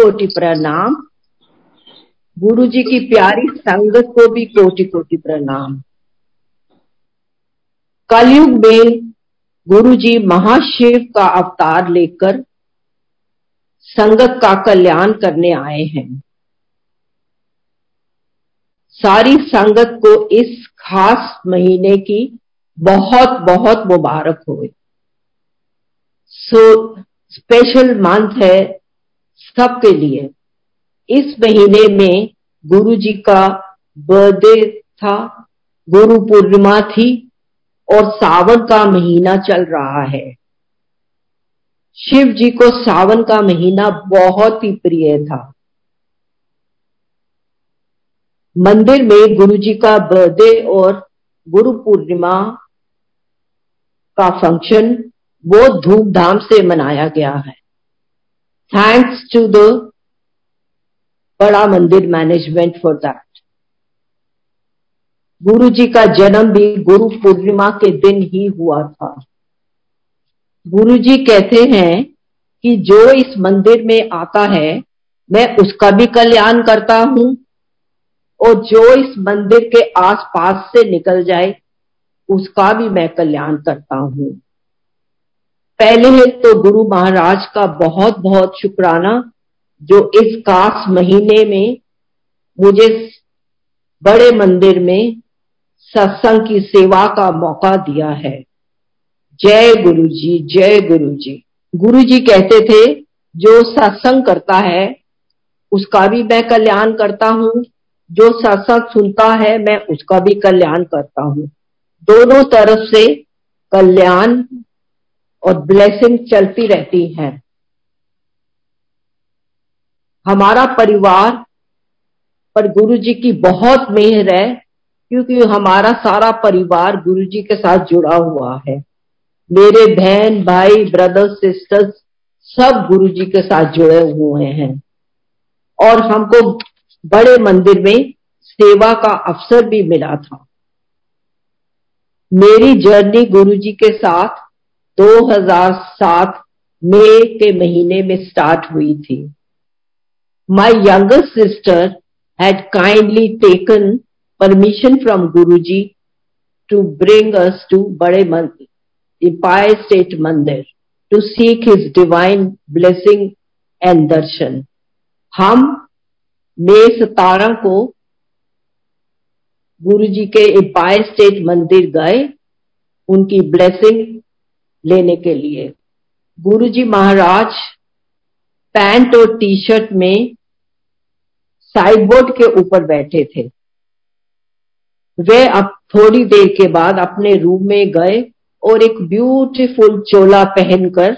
कोटि प्रणाम। गुरु जी की प्यारी संगत को भी कोटि कोटि प्रणाम। कलयुग में गुरु जी महाशिव का अवतार लेकर संगत का कल्याण करने आए हैं। सारी संगत को इस खास महीने की बहुत बहुत मुबारक हो। सो स्पेशल मंथ है सबके लिए। इस महीने में गुरु जी का बर्थडे था, गुरु पूर्णिमा थी और सावन का महीना चल रहा है। शिव जी को सावन का महीना बहुत ही प्रिय था। मंदिर में गुरु जी का बर्थडे और गुरु पूर्णिमा का फ़ंक्शन बहुत धूमधाम से मनाया गया है। थैंक्स टू द बड़ा मंदिर मैनेजमेंट फॉर दैट गुरु जी का जन्म भी गुरु पूर्णिमा के दिन ही हुआ था। गुरु जी कहते हैं कि जो इस मंदिर में आता है, मैं उसका भी कल्याण करता हूँ और जो इस मंदिर के आसपास से निकल जाए, उसका भी मैं कल्याण करता हूँ। पहले तो गुरु महाराज का बहुत बहुत शुक्राना, जो इस खास महीने में मुझे बड़े मंदिर में सत्संग की सेवा का मौका दिया है। जय गुरु जी जय गुरु जी गुरु जी कहते थे, जो सत्संग करता है, उसका भी मैं कल्याण करता हूँ। जो सत्संग सुनता है, मैं उसका भी कल्याण करता हूँ। दोनों तरफ़ से कल्याण और ब्लेसिंग चलती रहती है। हमारा परिवार पर गुरु जी की बहुत मेहर है, क्योंकि हमारा सारा परिवार गुरु जी के साथ जुड़ा हुआ है। मेरे बहन, भाई ब्रदर्स सिस्टर्स सब गुरु जी के साथ जुड़े हुए हैं। और हमको बड़े मंदिर में सेवा का अवसर भी मिला था। मेरी जर्नी गुरु जी के साथ 2007 मई के महीने में स्टार्ट हुई थी। My younger sister had kindly taken permission from Guruji to bring us to बड़े मंदिर स्टेट मंदिर to seek his divine blessing and darshan हम मई सतारा को गुरु जी के इम्पायर स्टेट मंदिर गए, उनकी ब्लेसिंग लेने के लिए। गुरु जी महाराज पैंट और टी शर्ट में साइड बोर्ड के ऊपर बैठे थे। वे अब थोड़ी देर के बाद अपने रूम में गए और एक ब्यूटीफुल चोला पहनकर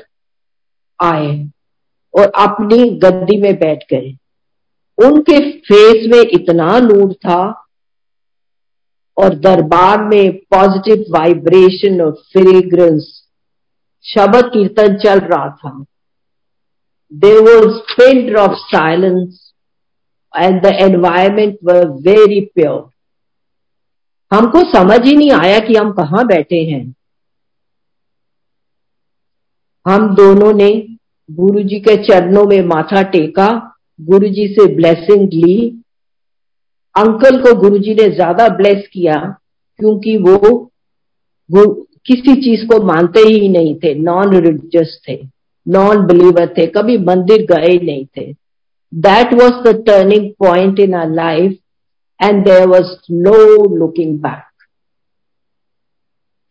आए और अपनी गद्दी में बैठ गए। उनके फेस में इतना नूर था और दरबार में पॉजिटिव वाइब्रेशन और फ्रेग्रेंस शब्द कीर्तन चल रहा था। There was pinned of silence and the environment were pure हमको समझ ही नहीं आया कि हम कहा बैठे हैं। हम दोनों ने गुरु जी के चरणों में माथा टेका गुरु जी से ब्लेसिंग ली। अंकल को गुरु जी ने ज़्यादा ब्लेस किया, क्योंकि वो किसी चीज़ को मानते ही नहीं थे नॉन रिलीजियस थे नॉन बिलीवर थे, कभी मंदिर गए नहीं थे। That was the turning point in our life and there was no looking back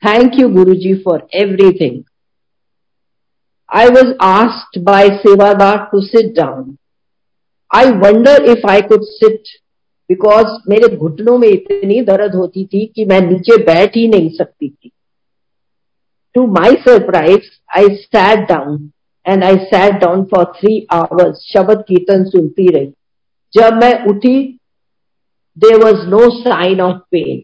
thank you Guru ji for everything I was asked by sevadar to sit down I wonder if I could sit because मेरे घुटनों में इतनी दर्द होती थी कि मैं नीचे बैठ ही नहीं सकती थी। To my surprise, I sat down and I sat down for three hours. शब्द कीर्तन सुनती रही जब मैं उठी there was no sign of pain.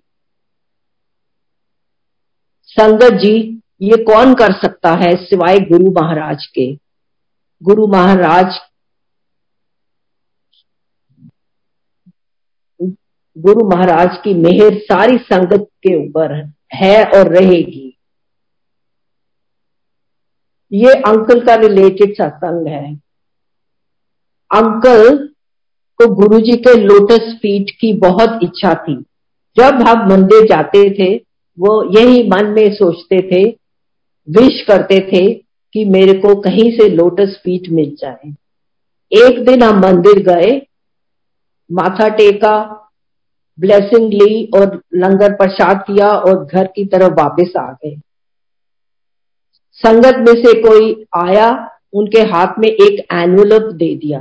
संगत जी ये कौन कर सकता है सिवाय गुरु महाराज के गुरु महाराज गुरु महाराज की मेहर सारी संगत के ऊपर है और रहेगी ये अंकल का रिलेटेड सत्संग है। अंकल को गुरुजी के लोटस फीट की बहुत इच्छा थी। जब हम मंदिर जाते थे, वो यही मन में सोचते थे, विश करते थे कि मेरे को कहीं से लोटस फीट मिल जाए। एक दिन हम मंदिर गए, माथा टेका, ब्लेसिंग ली और लंगर प्रसाद किया और घर की तरफ़ वापस आ गए। संगत में से कोई आया, उनके हाथ में एक एनवलप दे दिया।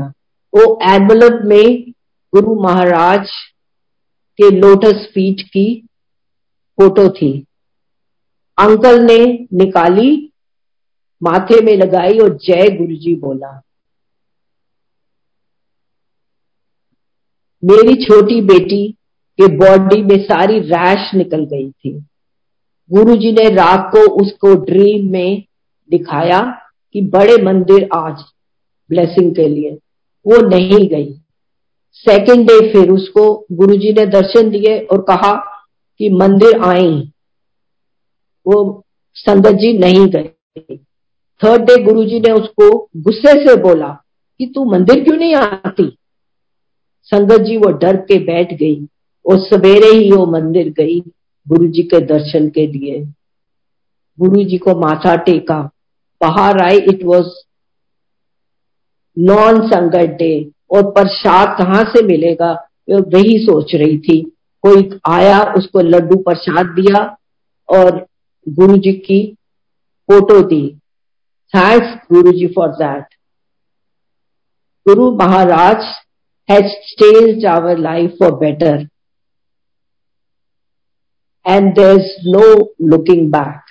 वो एनवलप में गुरु महाराज के लोटस फीट की फ़ोटो थी। अंकल ने निकाली, माथे में लगाई और जय गुरुजी बोला, मेरी छोटी बेटी के बॉडी में सारी रैश निकल गई थी। गुरुजी ने रात को उसको ड्रीम में दिखाया कि बड़े मंदिर आज ब्लेसिंग के लिए। वो नहीं गई। सेकेंड डे फिर उसको गुरुजी ने दर्शन दिए और कहा कि मंदिर आई वो संगत जी नहीं गए। थर्ड डे गुरुजी ने उसको गुस्से से बोला कि तू मंदिर क्यों नहीं आती? संगत जी वो डर के बैठ गई और सवेरे ही वो मंदिर गई। गुरु जी के दर्शन के लिए। गुरु जी को माथा टेका। बाहर आई it was non sangat day और प्रसाद कहाँ से मिलेगा? वही सोच रही थी। कोई आया, उसको लड्डू प्रसाद दिया और गुरु जी की photo the. Thanks Guru ji for that Guru Maharaj has changed our life for better and there's no looking back.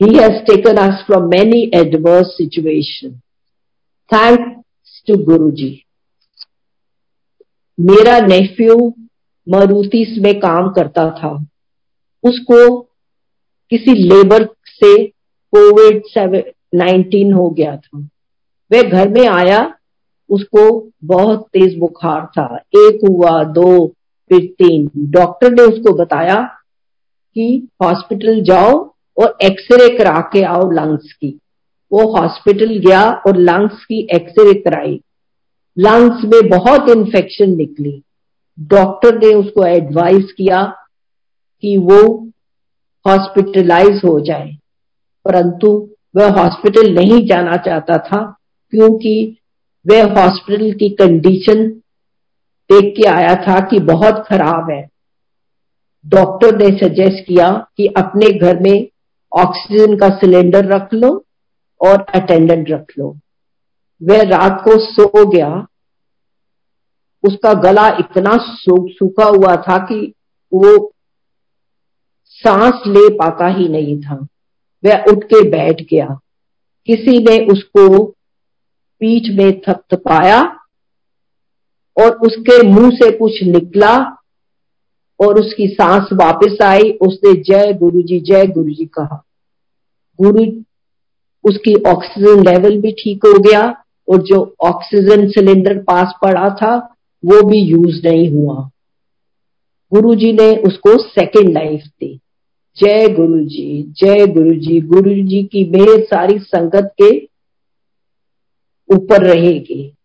He has taken us from many adverse situations. Thanks to Guruji. मेरा nephew मरूतीस में काम करता था उसको किसी labour से Covid nineteen हो गया था वह घर में आया उसको बहुत तेज बुखार था एक हुआ दो तीन डॉक्टर ने उसको बताया कि हॉस्पिटल जाओ और एक्सरे करा के आओ लंग्स की। वो हॉस्पिटल गया और लंग्स की एक्सरे कराई। लंग्स में बहुत इन्फेक्शन निकली। डॉक्टर ने उसको एडवाइस किया कि वो हॉस्पिटलाइज हो जाए। परंतु वह हॉस्पिटल नहीं जाना चाहता था क्योंकि वह हॉस्पिटल की कंडीशन देख के आया था कि बहुत खराब है। डॉक्टर ने सजेस्ट किया कि अपने घर में ऑक्सीजन का सिलेंडर रख लो और अटेंडेंट रख लो। वह रात को सो गया। उसका गला इतना सूखा हुआ था कि वो सांस ले पाता ही नहीं था। वह उठ के बैठ गया। किसी ने उसको पीठ में थपथपाया और उसके मुँह से कुछ निकला और उसकी सांस वापस आई। उसने जय गुरु जी, जय गुरु जी कहा। गुरु, उसकी ऑक्सीजन लेवल भी ठीक हो गया और जो ऑक्सीजन सिलेंडर पास पड़ा था, वो भी यूज़ नहीं हुआ। गुरु जी ने उसको सेकेंड लाइफ दी। जय गुरु जी, जय गुरु जी गुरु जी की मेहर सारी संगत के ऊपर रहेगी।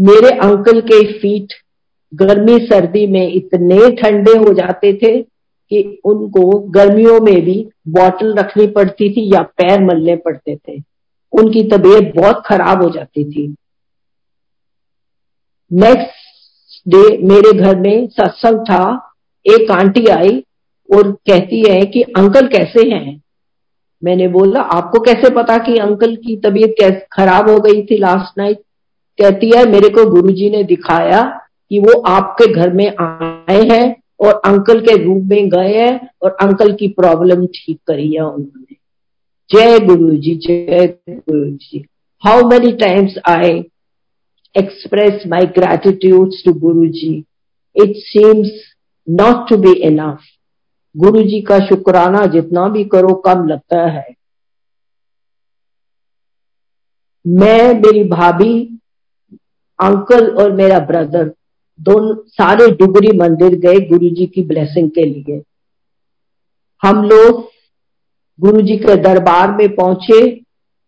मेरे अंकल के फीट गर्मी, सर्दी में इतने ठंडे हो जाते थे कि उनको गर्मियों में भी बॉटल रखनी पड़ती थी या पैर मलने पड़ते थे। उनकी तबीयत बहुत खराब हो जाती थी। नेक्स्ट डे मेरे घर में सत्संग था। एक आंटी आई और कहती है कि अंकल कैसे हैं? मैंने बोला, आपको कैसे पता कि अंकल की तबीयत कैसे, खराब हो गई थी लास्ट नाइट कहती है, मेरे को गुरुजी ने दिखाया कि वो आपके घर में आए हैं और अंकल के रूम में गए हैं और अंकल की प्रॉब्लम ठीक करी है उन्होंने। जय गुरु जी जय Guru ji how many times I express my gratitude to Guru ji it seems not to be enough Guru ji का शुक्राना जितना भी करो, कम लगता है। मैं, मेरी भाभी अंकल और मेरा ब्रदर दोनों सारे डुगरी मंदिर गए गुरुजी की ब्लेसिंग के लिए। हम लोग गुरुजी के दरबार में पहुँचे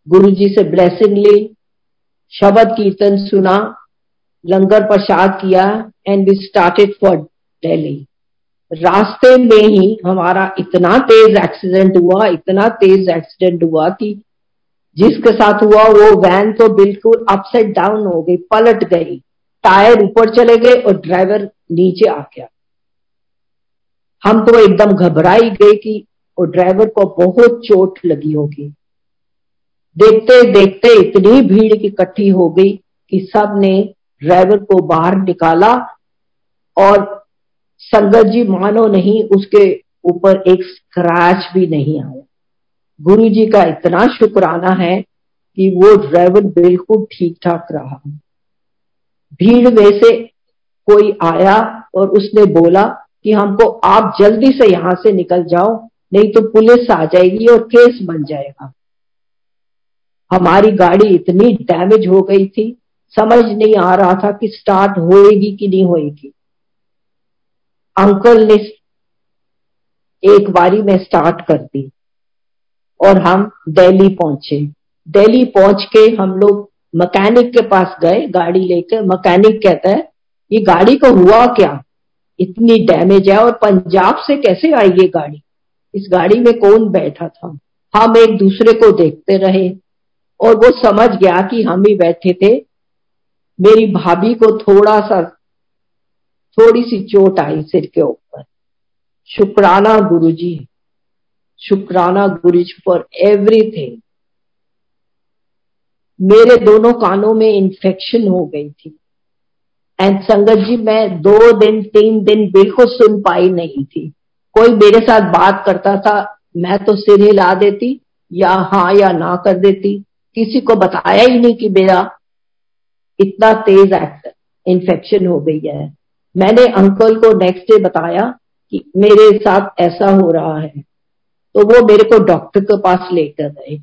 गुरुजी से ब्लेसिंग ली, शबद कीर्तन सुना, लंगर प्रसाद किया and we started for Delhi रास्ते में ही हमारा इतना तेज एक्सीडेंट हुआ, इतना तेज एक्सीडेंट हुआ कि जिसके साथ हुआ, वो वैन तो बिल्कुल अपसेट डाउन हो गई, पलट गई। टायर ऊपर चले गए और ड्राइवर नीचे आ गया। हम तो एकदम घबराई गए कि, और ड्राइवर को बहुत चोट लगी होगी। देखते देखते इतनी भीड़ इकट्ठी हो गई कि सबने ड्राइवर को बाहर निकाला और संगत जी मानो नहीं, उसके ऊपर एक स्क्रैच भी नहीं आया। गुरु जी का इतना शुक्राना है कि वो ड्राइवर बिल्कुल ठीक ठाक रहा। भीड़ में से कोई आया और उसने बोला कि हमको आप जल्दी से यहाँ से निकल जाओ, नहीं तो पुलिस आ जाएगी और केस बन जाएगा। हमारी गाड़ी इतनी डैमेज हो गई थी, समझ नहीं आ रहा था कि स्टार्ट होएगी कि नहीं होएगी। अंकल ने एक बारी में स्टार्ट कर दी। और हम दिल्ली पहुँचे। दिल्ली पहुँच के हम लोग मैकेनिक के पास गए, गाड़ी लेकर। मैकेनिक कहता है, ये गाड़ी को हुआ क्या? इतनी डैमेज है और पंजाब से कैसे आई ये गाड़ी? इस गाड़ी में कौन बैठा था? हम एक दूसरे को देखते रहे और वो समझ गया कि हम ही बैठे थे। मेरी भाभी को थोड़ा सा, थोड़ी सी चोट आई सिर के ऊपर। शुक्राना गुरुजी। शुक्राना गुरुजी फॉर एवरीथिंग मेरे दोनों कानों में इन्फेक्शन हो गई थी। एंड संगत जी, मैं दो दिन, तीन दिन बिल्कुल सुन पाई नहीं थी। कोई मेरे साथ बात करता था, मैं तो सिर हिला देती, या हाँ या ना कर देती। किसी को बताया ही नहीं कि मेरा इतना तेज एक्ट इन्फेक्शन हो गई है। मैंने अंकल को नेक्स्ट डे बताया कि मेरे साथ ऐसा हो रहा है। तो वो मेरे को डॉक्टर के पास लेकर गए।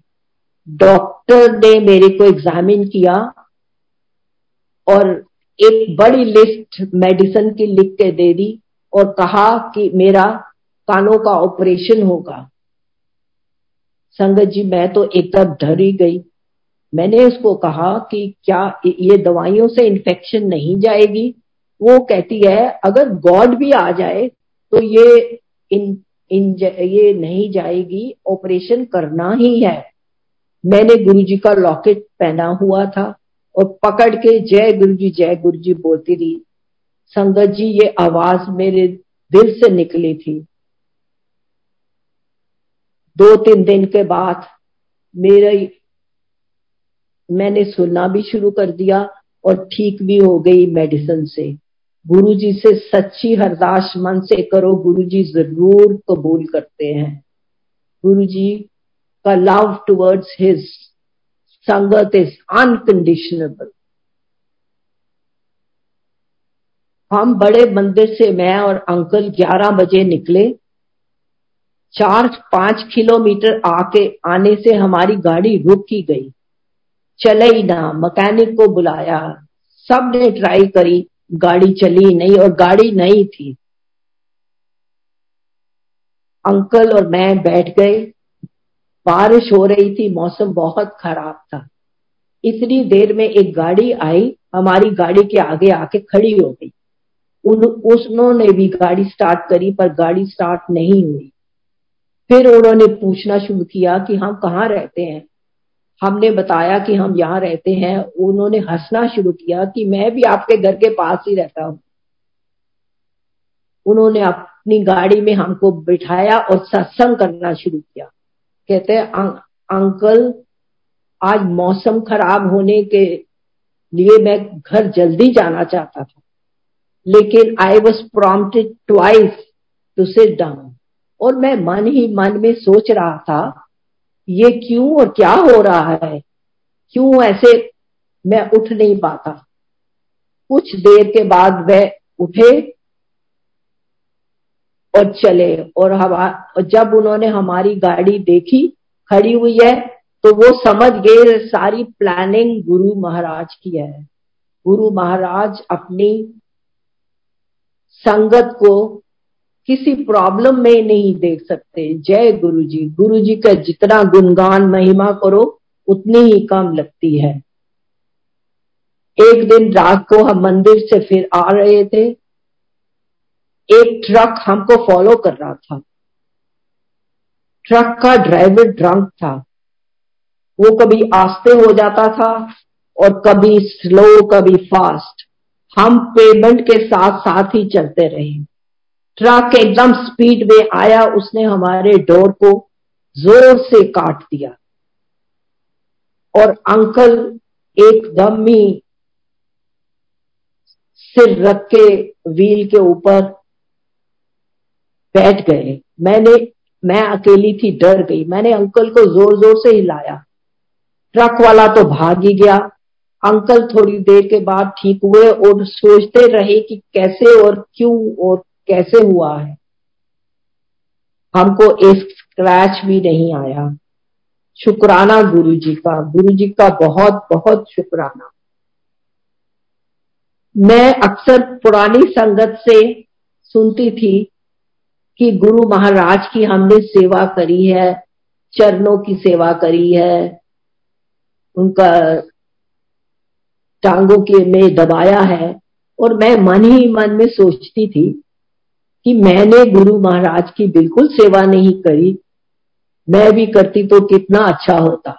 डॉक्टर ने मेरे को एग्जामिन किया और एक बड़ी लिस्ट मेडिसिन की लिख के दे दी और कहा कि मेरा कानों का ऑपरेशन होगा। संगत जी मैं तो एकदम डर गई। मैंने उसको कहा कि क्या ये दवाइयों से इन्फेक्शन नहीं जाएगी? वो कहती है अगर गॉड भी आ जाए तो ये इन, इन ये नहीं जाएगी ऑपरेशन करना ही है। मैंने गुरुजी का लॉकेट पहना हुआ था और पकड़ के जय गुरु जी जय गुरु जी बोलती रही। संगत जी, ये आवाज़ मेरे दिल से निकली थी। दो तीन दिन के बाद मेरे, मैंने सुनना भी शुरू कर दिया और ठीक भी हो गई मेडिसिन से। गुरु जी से सच्ची हरदास मन से करो गुरु जी ज़रूर कबूल करते हैं। गुरु जी का love towards his sangat is unconditionable हम बड़े मंदिर से, मैं और अंकल 11 बजे निकले। चार, पाँच किलोमीटर आके आने से हमारी गाड़ी रुक ही गई। चले ही ना, मैकेनिक को बुलाया। सबने ट्राई करी। गाड़ी चली नहीं और गाड़ी नहीं थी। अंकल और मैं बैठ गए। बारिश हो रही थी, मौसम बहुत खराब था। इतनी देर में एक गाड़ी आई, हमारी गाड़ी के आगे आके खड़ी हो गई। उन उन्होंने भी गाड़ी स्टार्ट करी, पर गाड़ी स्टार्ट नहीं हुई। फिर उन्होंने पूछना शुरू किया कि हम कहाँ रहते हैं? हमने बताया कि हम यहाँ रहते हैं उन्होंने हंसना शुरू किया कि मैं भी आपके घर के पास ही रहता हूँ। उन्होंने अपनी गाड़ी में हमको बिठाया और सत्संग करना शुरू किया। कहते हैं अं, अंकल आज मौसम खराब होने के लिए मैं घर जल्दी जाना चाहता था लेकिन I was prompted twice to sit down और मैं मन ही मन में सोच रहा था ये क्यों और क्या हो रहा है? क्यों ऐसे मैं उठ नहीं पाता? कुछ देर के बाद वह उठे और चले और हवा जब उन्होंने हमारी गाड़ी देखी, खड़ी हुई है तो वो समझ गए सारी प्लानिंग गुरु महाराज की है। गुरु महाराज अपनी संगत को किसी प्रॉब्लम में नहीं देख सकते। जय गुरु जी गुरु जी का जितना गुणगान, महिमा करो, उतनी ही कम लगती है। एक दिन रात को हम मंदिर से फिर आ रहे थे। एक ट्रक हमको फॉलो कर रहा था। ट्रक का ड्राइवर ड्रंक था। वो कभी आस्ते हो जाता था और कभी स्लो कभी फास्ट हम पेमेंट के साथ साथ ही चलते रहे। ट्रक एकदम स्पीड में आया, उसने हमारे डोर को ज़ोर से काट दिया। और अंकल एकदम ही सिर रख के व्हील के ऊपर बैठ गए। मैंने, मैं अकेली थी, डर गई। मैंने अंकल को ज़ोर ज़ोर से हिलाया। ट्रक वाला तो भाग ही गया। अंकल थोड़ी देर के बाद ठीक हुए और सोचते रहे कि कैसे और क्यों और कैसे हुआ है? हमको एक स्क्रैच भी नहीं आया। शुक्राना गुरु जी का गुरु जी का बहुत बहुत शुक्राना। मैं अक्सर पुरानी संगत से सुनती थी कि गुरु महाराज की हमने सेवा करी है, चरणों की सेवा करी है, उनका टांगों के में दबाया है, और मैं मन ही मन में सोचती थी कि मैंने गुरु महाराज की बिल्कुल सेवा नहीं करी। मैं भी करती तो कितना अच्छा होता।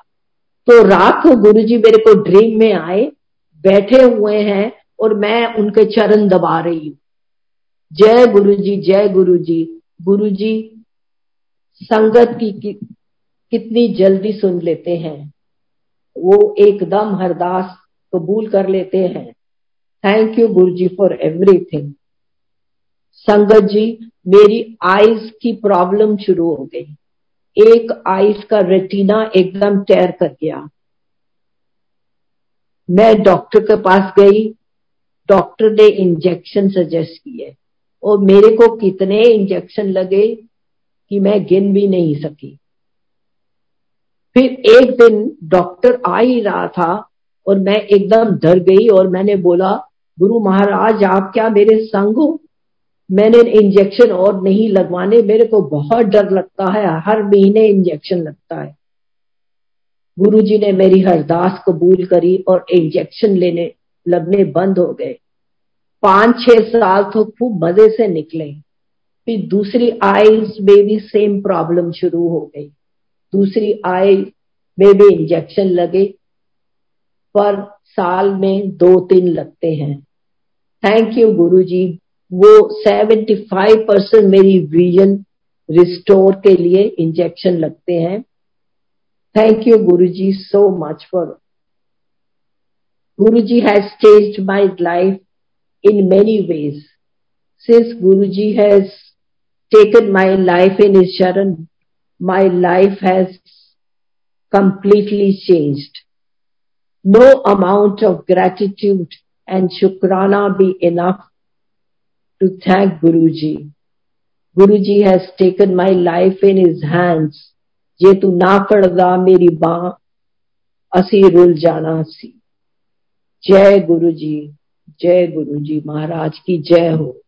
तो रात को गुरु जी मेरे को ड्रीम में आए बैठे हुए हैं और मैं उनके चरण दबा रही हूँ। जय गुरु जी जय गुरु जी गुरु जी संगत की कि, कितनी जल्दी सुन लेते हैं। वो एकदम हरदास कबूल कर लेते हैं। Thank you Guru ji for everything संगत जी, मेरी आईज की प्रॉब्लम शुरू हो गई। एक आईज का रेटिना एकदम टेयर कर गया। मैं डॉक्टर के पास गई। डॉक्टर ने इंजेक्शन सजेस्ट किए। और मेरे को कितने इंजेक्शन लगे कि मैं गिन भी नहीं सकी। फिर एक दिन डॉक्टर आ ही रहा था और मैं एकदम डर गई और मैंने बोला, गुरु महाराज, आप क्या मेरे संग हो? मैंने इंजेक्शन और नहीं लगवाने, मेरे को बहुत डर लगता है, हर महीने इंजेक्शन लगता है। गुरु जी ने मेरी हरदास कबूल करी और इंजेक्शन लेने लगने बंद हो गए। पाँच छह साल तो खूब मज़े से निकले, फिर दूसरी आईज में भी सेम प्रॉब्लम शुरू हो गई। दूसरी आई में भी इंजेक्शन लगे, पर साल में दो तीन लगते हैं। थैंक यू गुरु जी वो 75 परसेंट मेरी विजन रिस्टोर के लिए इंजेक्शन लगते हैं। Thank you Guru ji so much for Guruji has change my life in many ways since Guruji has taken my life in is sharan my life has completely change no amount of gratitude and shukrana be enough to thank Guruji. Guruji has taken my life in his hands. ये तू ना फड़दा मेरी बां असी rule जाना सी जय गुरु जी जय गुरु जी महाराज की जय हो